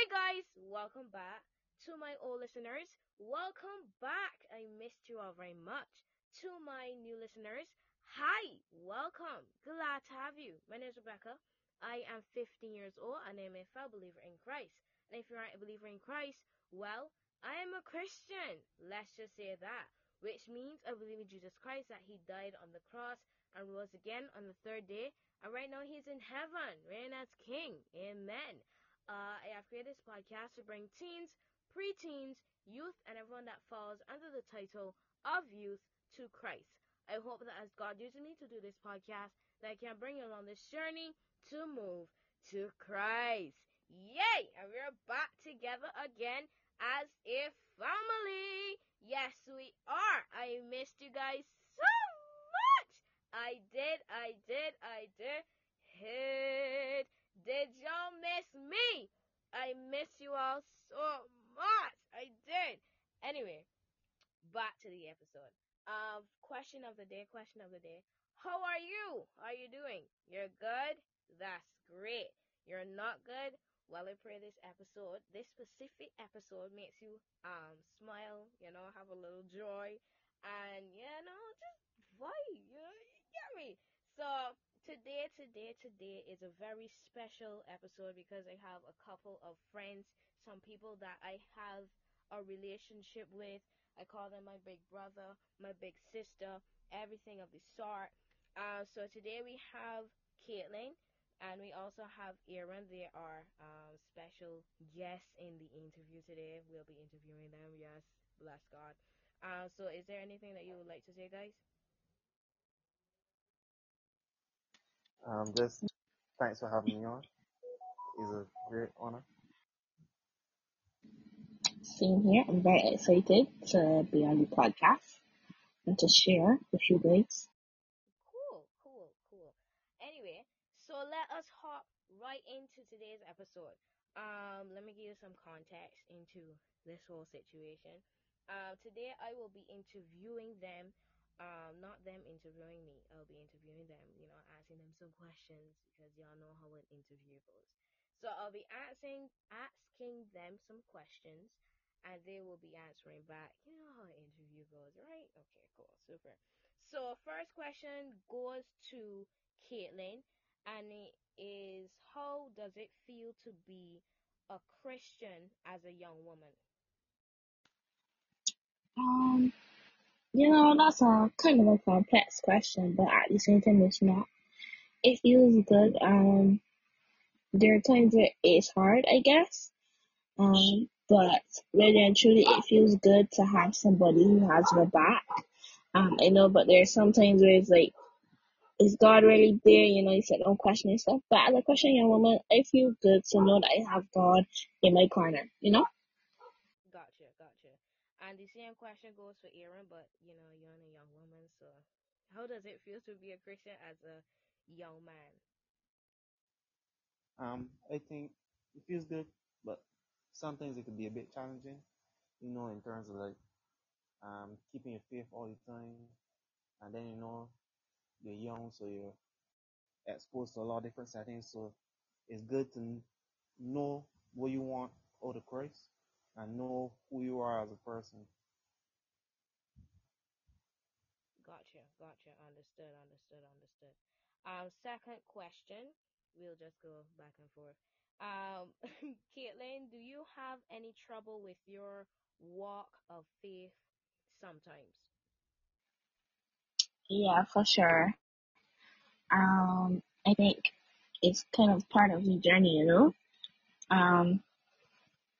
Hey guys, welcome back to my old listeners. Welcome back. I missed you all very much. To my new listeners, hi, welcome. Glad to have you. My name is Rebecca. I am 15 years old and I'm a fellow believer in Christ. And if you aren't a believer in Christ, well, I am a Christian. Let's just say that. Which means I believe in Jesus Christ that He died on the cross and rose again on the third day. And right now He's in heaven, reigning as King. Amen. Uh, I have created this podcast to bring teens, preteens, youth, and everyone that falls under the title of youth to Christ. I hope that as God uses me to do this podcast, that I can bring you along this journey to move to Christ. Yay! And we're back together again as a family. Yes, we are. I missed you guys so much. I did, I did, I did. Hit. Did y'all miss me? I miss you all so much. I did. Anyway, back to the episode. Um, question of the day, question of the day. How are you? How are you doing? You're good? That's great. You're not good? Well, I pray this episode, this specific episode makes you um smile, you know, have a little joy and you know, just vibe, you know, you get me. So today, today, today is a very special episode because I have a couple of friends, some people that I have a relationship with. I call them my big brother, my big sister, everything of the sort. Uh, so today we have Caitlin and we also have Aaron. They are um, special guests in the interview today. We'll be interviewing them. Yes, bless God. Uh, so, is there anything that you would like to say, guys? Um, just thanks for having me on. It's a great honor. Same here. I'm very excited to be on the podcast and to share with you guys. Cool, cool, cool. Anyway, so let us hop right into today's episode. Um, let me give you some context into this whole situation. Uh, today I will be interviewing them. Um, not them interviewing me. I'll be interviewing them. You know, asking them some questions because y'all know how an interview goes. So I'll be asking asking them some questions, and they will be answering back. You know how an interview goes, right? Okay, cool, super. So first question goes to Caitlin and it is how does it feel to be a Christian as a young woman? Um, you know, that's a kind of a complex question, but at the same time, it's not. It feels good. Um, there are times where it's hard, I guess. Um, but really and truly, it feels good to have somebody who has your back. Um, I know, but there there's sometimes where it's like is God really there? You know, you said don't question yourself. But as a Christian young woman, I feel good to know that I have God in my corner, you know? And the same question goes for Aaron, but you know, you're a young woman, so how does it feel to be a Christian as a young man? Um, I think it feels good, but sometimes it could be a bit challenging, you know, in terms of like um keeping your faith all the time, and then you know you're young, so you're exposed to a lot of different settings. So it's good to know what you want out of Christ and know who you are as a person. Gotcha, gotcha. Understood, understood, understood. Um, second question. We'll just go back and forth. Um, Caitlin, do you have any trouble with your walk of faith sometimes? Yeah, for sure. Um, I think it's kind of part of the journey, you know? Um,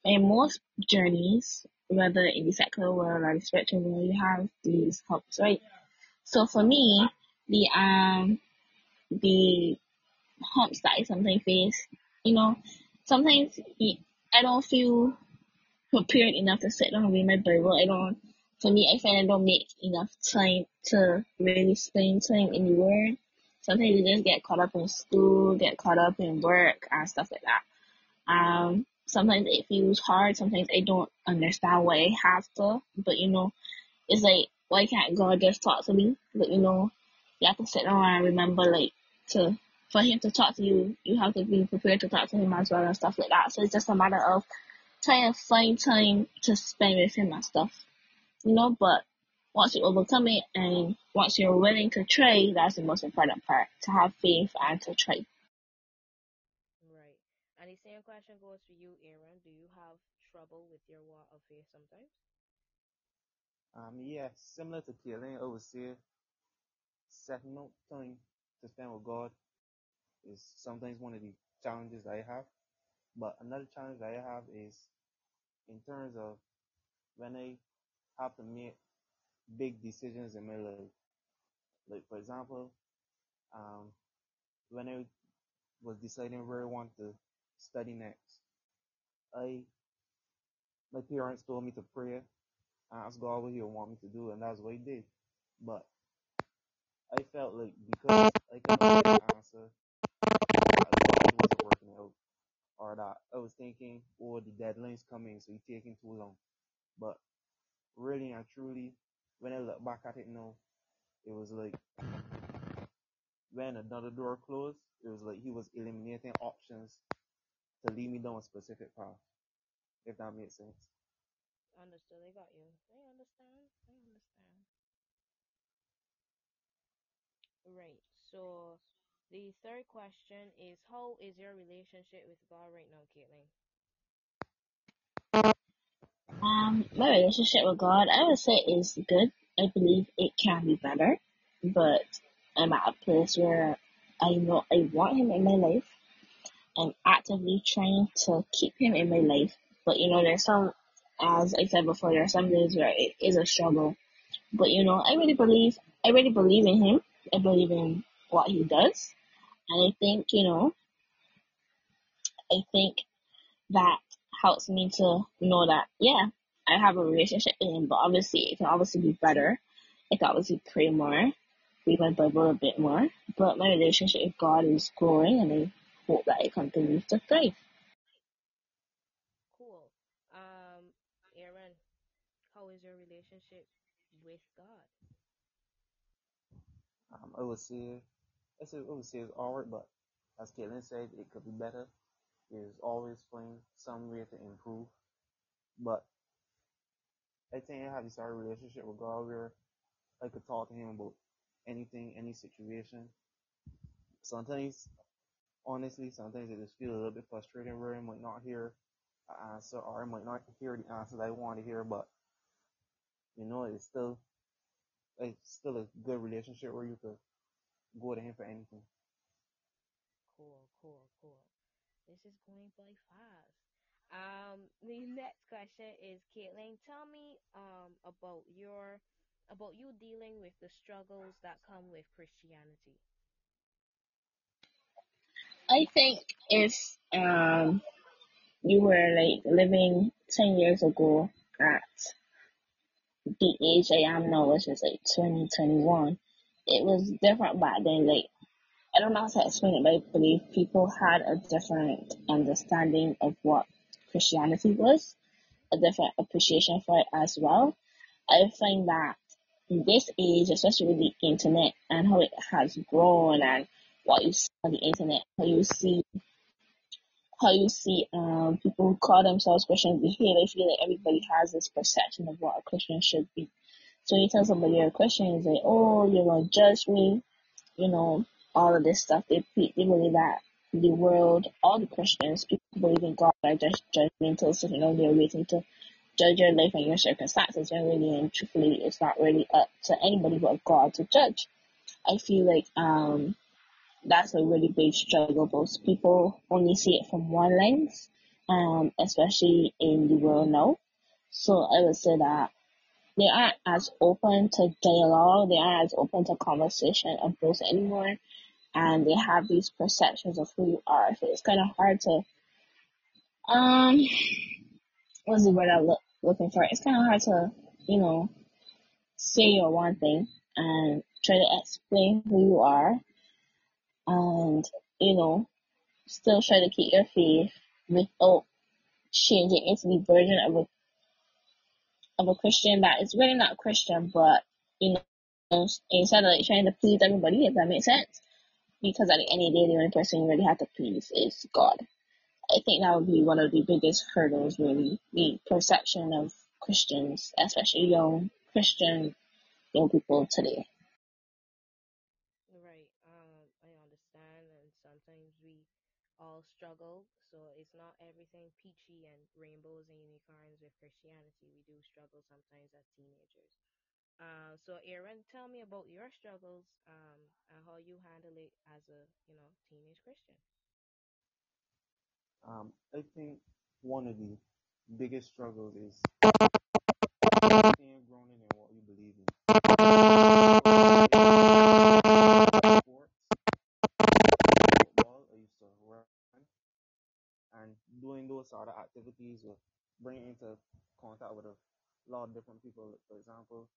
in most journeys, whether in the secular world or the spiritual world, you have these humps, right? So for me, the um the humps that I sometimes face, you know, sometimes I don't feel prepared enough to sit down and read my Bible. I don't. For me, I find I don't make enough time to really spend time in the Word. Sometimes you just get caught up in school, get caught up in work and stuff like that. Um, sometimes it feels hard. Sometimes I don't understand why I have to, but you know, it's like why can't God just talk to me? But you know, you have to sit down and remember like to for him to talk to you, you have to be prepared to talk to him as well and stuff like that. So it's just a matter of trying to find time to spend with him and stuff. You know, but once you overcome it and once you're willing to try, that's the most important part. To have faith and to try. Same question goes for you, Aaron. Do you have trouble with your walk of faith sometimes? Um, yeah, similar to Caitlin, I setting out time to spend with God is sometimes one of the challenges I have. But another challenge I have is in terms of when I have to make big decisions in my life. Like for example, um, when I was deciding where I want to study next, I my parents told me to pray, ask God what He want me to do, and that's what I did. But I felt like because I could not get an answer, that wasn't working out, or that I was thinking, oh, the deadline's coming, so it's taking too long. But really and truly, when I look back at it now, it was like when another door closed, it was like he was eliminating options to lead me down a specific path. If that makes sense. Understood. They got you. They understand. They understand. Right. So the third question is how is your relationship with God right now, Caitlin? Um, my relationship with God, I would say is good. I believe it can be better, but I'm at a place where I know I want Him in my life. I'm actively trying to keep Him in my life, but you know, there's some, as I said before, there are some days where it is a struggle. But you know, I really believe, I really believe in Him. I believe in what He does, and I think you know, I think that helps me to know that, yeah, I have a relationship with him, but obviously it can obviously be better. I can obviously pray more, read my Bible a bit more, but my relationship with God is growing and I hope that it continues to thrive. Cool. Um, Aaron, how is your relationship with God? Um, I would say, I say, I would say it's alright, but as Caitlin said, it could be better. There's always find some way to improve. But I think I have this sort relationship with God where I could talk to Him about anything, any situation. Sometimes, honestly, sometimes I just feel a little bit frustrated where I might not hear an answer or I might not hear the answer that I want to hear, but you know, it's still it's still a good relationship where you could go to Him for anything. Cool, cool, cool. This is going by fast. Um, the next question is Caitlin. Tell me um about your about you dealing with the struggles that come with Christianity. I think if um you were like living ten years ago at the age I am now, which is like twenty twenty one, it was different back then. Like I don't know how to explain it, but I believe people had a different understanding of what Christianity was, a different appreciation for it as well. I find that this age, especially with the internet and how it has grown and what you see on the internet, how you see how you see um people who call themselves Christians behave, I feel like everybody has this perception of what a Christian should be. So you tell somebody you're a Christian, you say, Oh, you're gonna judge me, you know, all of this stuff. They they believe that the world, all the Christians, people believe in God are just judgmental, so you know they're waiting to judge your life and your circumstances when really and truthfully it's not really up to anybody but God to judge. I feel like um that's a really big struggle. Most people only see it from one lens, um, especially in the world now. So I would say that they aren't as open to dialogue, they aren't as open to conversation and growth anymore, and they have these perceptions of who you are. So it's kind of hard to, um, what's the word I'm look, looking for? It's kind of hard to, you know, say your one thing and try to explain who you are and, you know, still try to keep your faith without changing into the version of a of a Christian that is really not Christian, but you know, instead of like trying to please everybody, if that makes sense. because at the end of the day, the only person you really have to please is God. I think that would be one of the biggest hurdles, really, the perception of Christians, especially young Christian young people today. Right. Um, I understand, and sometimes we all struggle. So it's not everything peachy and rainbows and unicorns with Christianity. We do struggle sometimes as teenagers. Uh, so Aaron, tell me about your struggles um, and how you handle it as a you know teenage Christian. Um, I think one of the biggest struggles is staying grounded in what you believe in. Sports, football, I used to run, and doing those sort of activities will bring into contact with a lot of different people. For example,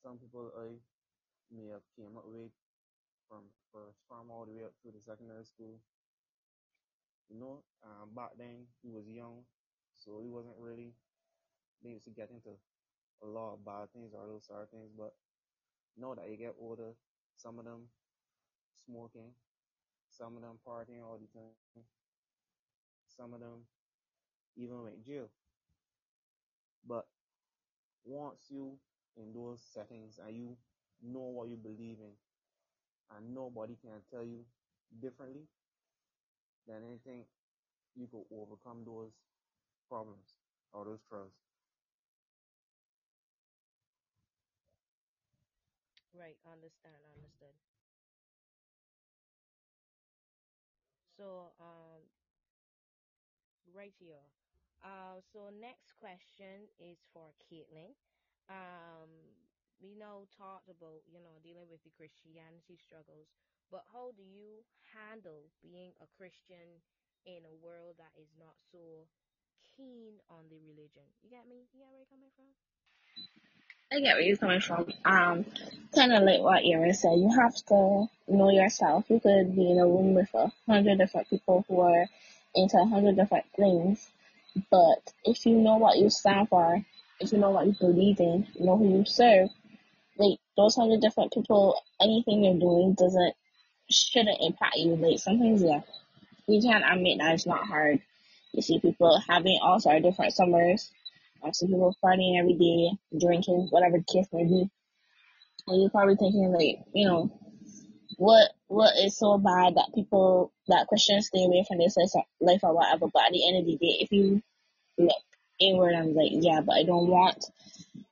some people I may have came up with from first from all the way up through the secondary school. You know, um, back then he was young, so he wasn't really they used to get into a lot of bad things or those sort of things. But now that you get older, some of them smoking, some of them partying all the time, some of them even went jail. But once you in those settings and you know what you believe in and nobody can tell you differently, then I think you could overcome those problems or those trials. Right. Understand. Understood. So um, right here. Uh, so next question is for Caitlin. Um, we now talked about you know dealing with the Christianity struggles, but how do you handle being a Christian in a world that is not so keen on the religion? You get me? You get where I'm coming from? I get where you're coming from. Um, kind of like what Aaron said, you have to know yourself. You could be in a room with a hundred different people who are into a hundred different things, but if you know what you stand for, if you know what you believe in, you know who you serve, like those hundred different people, anything you're doing doesn't shouldn't impact you. Like sometimes, yeah, we can't admit that it's not hard. You see people having all sorts of different summers. I see people partying every day, drinking, whatever the case may be. And you're probably thinking like, you know, what what is so bad that people that Christians stay away from this life or whatever. But at the end of the day, if you look inward and like, yeah, but I don't want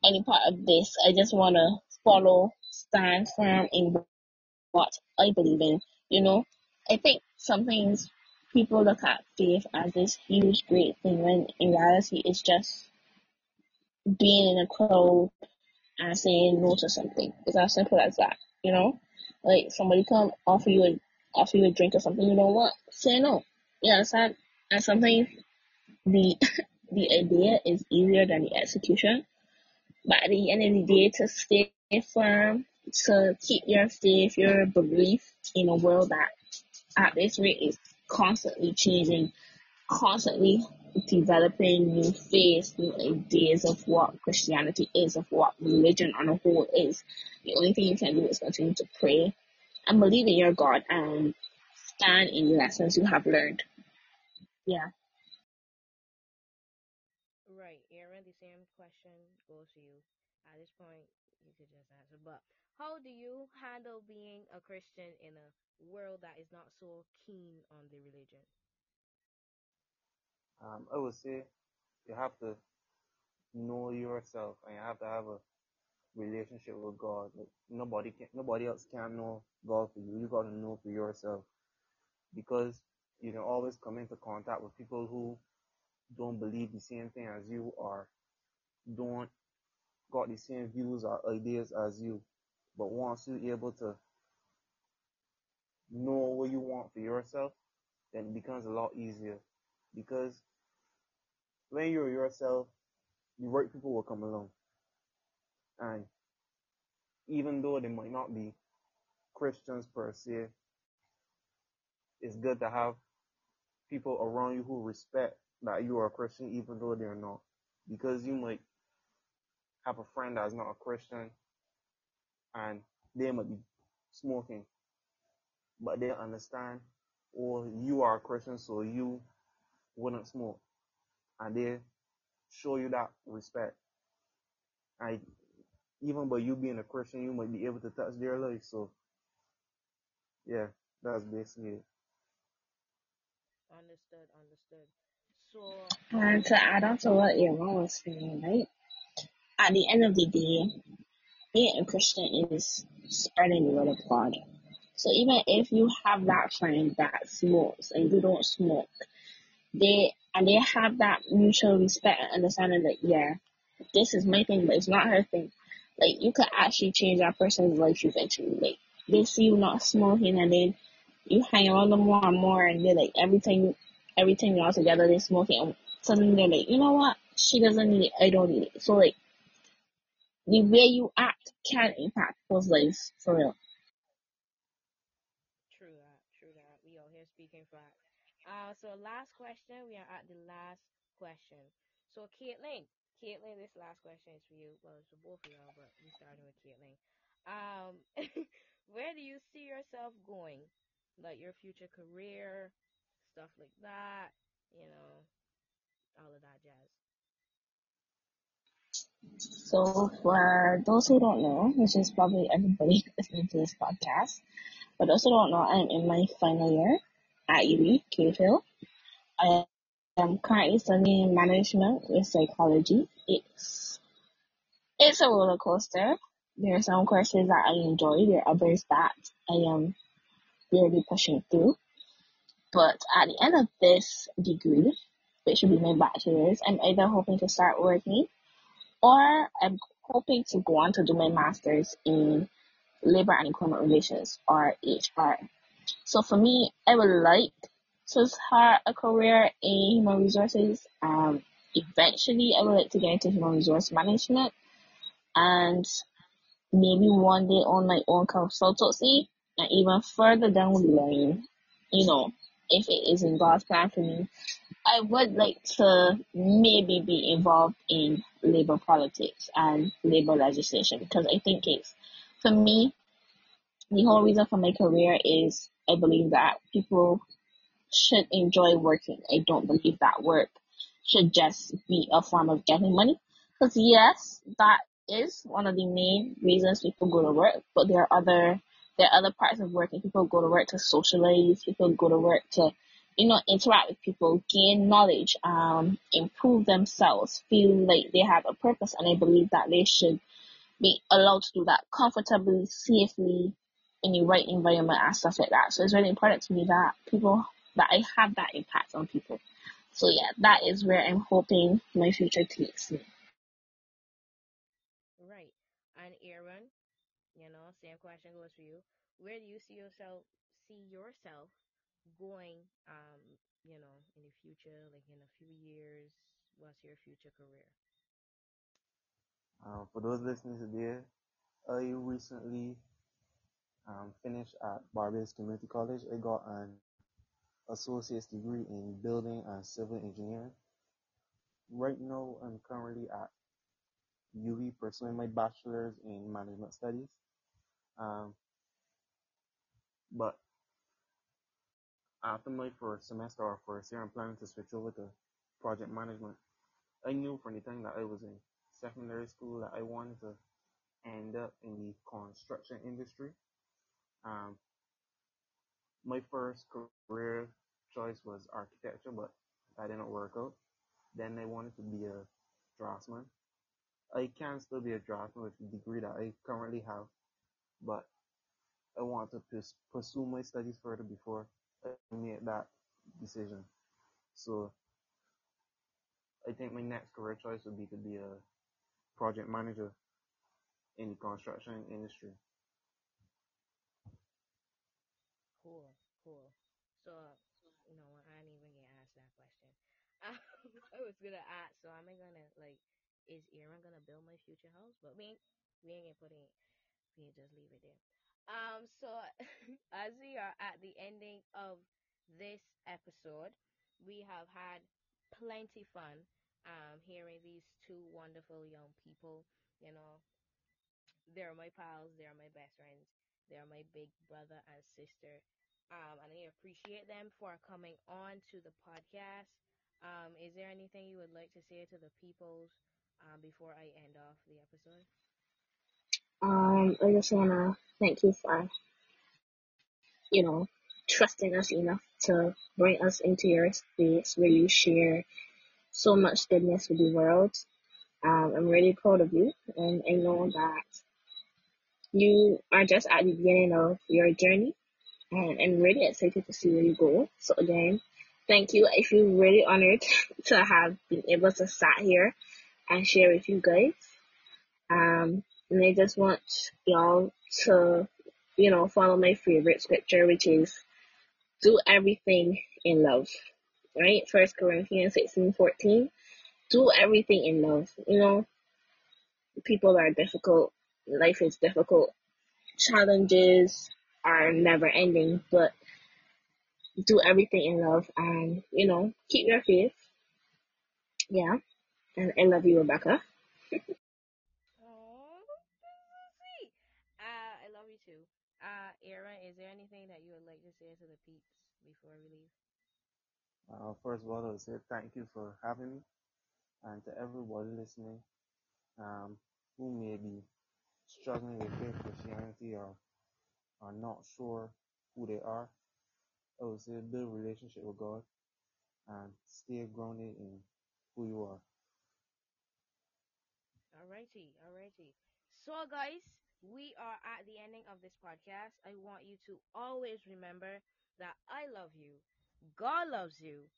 any part of this. I just want to follow, stand firm in what I believe in. You know, I think sometimes people look at faith as this huge, great thing when in reality it's just being in a crowd and saying no to something. It's as simple as that. You know, like somebody come offer you a offer you a drink or something you don't want, say no. You understand? And sometimes the the idea is easier than the execution. But at the end of the day, to stay firm, to keep your faith, your belief in a world that at this rate is constantly changing, constantly developing new faiths, new ideas of what Christianity is, of what religion on a whole is. The only thing you can do is continue to pray and believe in your God and stand in the lessons you have learned. Yeah. Right, Aaron, the same question goes to you. At this point, you could just answer. But how do you handle being a Christian in a world that is not so keen on the religion? Um, I would say you have to know yourself and you have to have a relationship with God. Like nobody can, nobody else can know God for you. You got to know for yourself because you can always come into contact with people who don't believe the same thing as you or don't got the same views or ideas as you. But once you're able to know what you want for yourself, then it becomes a lot easier because when you're yourself, the right people will come along. And even though they might not be Christians per se, it's good to have people around you who respect that you are a Christian even though they're not. Because you might have a friend that's not a Christian and they might be smoking. but they understand, or you are a Christian, so you wouldn't smoke, and they show you that respect. And even by you being a Christian, you might be able to touch their life. So, yeah, that's basically it. Understood, understood. So, And to add on to what your mom was saying, right? At the end of the day, being a Christian is spreading the word of God. So even if you have that friend that smokes and you don't smoke, they and they have that mutual respect and understanding that yeah, this is my thing, but it's not her thing. Like you could actually change that person's life eventually. Like they see you not smoking and then you hang around them more and more and they're like every time you every time you're all together they're smoking and suddenly they're like, you know what? She doesn't need it, I don't need it. So like the way you act can impact people's lives for real. true that, true that. We are here speaking facts. Uh, so last question. We are at the last question. So Caitlin, Caitlin, this last question is for you. Well, it's for both of y'all, but we starting with Caitlin. Um, where do you see yourself going? Like your future career, stuff like that. You know, all of that jazz. So for those who don't know, which is probably everybody listening to this podcast, but those who don't know, I'm in my final year at UWI, Cave Hill. I am currently studying management with psychology. It's it's a roller coaster. There are some courses that I enjoy, there are others that I am really pushing through. But at the end of this degree, which should be my bachelor's, I'm either hoping to start working or I'm hoping to go on to do my master's in labor and employment relations or HR. So for me, I would like to start a career in human resources. Um, eventually, I would like to get into human resource management and maybe one day own my own consultancy and even further down the line, you know, if it is in God's plan for me, I would like to maybe be involved in labor politics and labor legislation because I think it's, for me, the whole reason for my career is I believe that people should enjoy working. I don't believe that work should just be a form of getting money. Because yes, that is one of the main reasons people go to work, but there are other there are other parts of working. People go to work to socialize, people go to work to, you know, interact with people, gain knowledge, um, improve themselves, feel like they have a purpose and I believe that they should be allowed to do that comfortably, safely, in the right environment and stuff like that. So it's really important to me that people that I have that impact on people. So yeah, that is where I'm hoping my future takes me. Right. And Aaron, you know, same question goes for you. Where do you see yourself see yourself going um, you know, in the future, like in a few years? What's your future career? Uh, for those listening today, I recently um, finished at Barbados Community College. I got an associate's degree in building and civil engineering. Right now, I'm currently at UWI pursuing my bachelor's in management studies. Um, but after my first semester or first year, I'm planning to switch over to project management. I knew from the time that I was in secondary school that I wanted to end up in the construction industry. Um, my first career choice was architecture, but that didn't work out. Then I wanted to be a draftsman. I can still be a draftsman with the degree that I currently have, but I want to pursue my studies further before I make that decision. So I think my next career choice would be to be a project manager in the construction industry. Cool, cool. So, you know, I didn't even get asked that question. I was gonna ask, so am I gonna like, is Aaron gonna build my future house? But we ain't, we ain't gonna put it. We ain't just leave it there. Um, so as we are at the ending of this episode, we have had plenty fun. Um, hearing these two wonderful young people. You know, they're my pals. They're my best friends. They're my big brother and sister. um, and I appreciate them for coming on to the podcast. Um, is there anything you would like to say to the peoples um, before I end off the episode? Um, I just wanna thank you for, you know, trusting us enough to bring us into your space where you share so much goodness with the world. Um, I'm really proud of you, and I know that you are just at the beginning of your journey, and I'm really excited to see where you go. So again, thank you. I feel really honored to have been able to sat here and share with you guys. Um, and I just want y'all to, you know, follow my favorite scripture, which is do everything in love. Right? First Corinthians sixteen fourteen. Do everything in love. You know, people are difficult, life is difficult, challenges are never ending, but do everything in love and, you know, keep your faith. Yeah. And I love you, Rebecca. Oh, sweet. Uh, I love you too. Uh, Aaron, is there anything that you would like to say to the peeps before we leave? Uh, first of all, I would say thank you for having me, and to everybody listening, um, who may be struggling with their Christianity or are not sure who they are. Say build relationship with God and stay grounded in who you are. Alrighty, alrighty. So, guys, we are at the ending of this podcast. I want you to always remember that I love you, God loves you,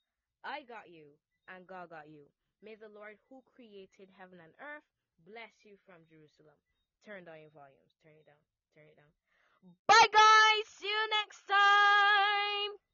I got you, and God got you. May the Lord who created heaven and earth bless you from Jerusalem. Turn down your volumes. Turn it down. Turn it down. Bye, guys. See you next time.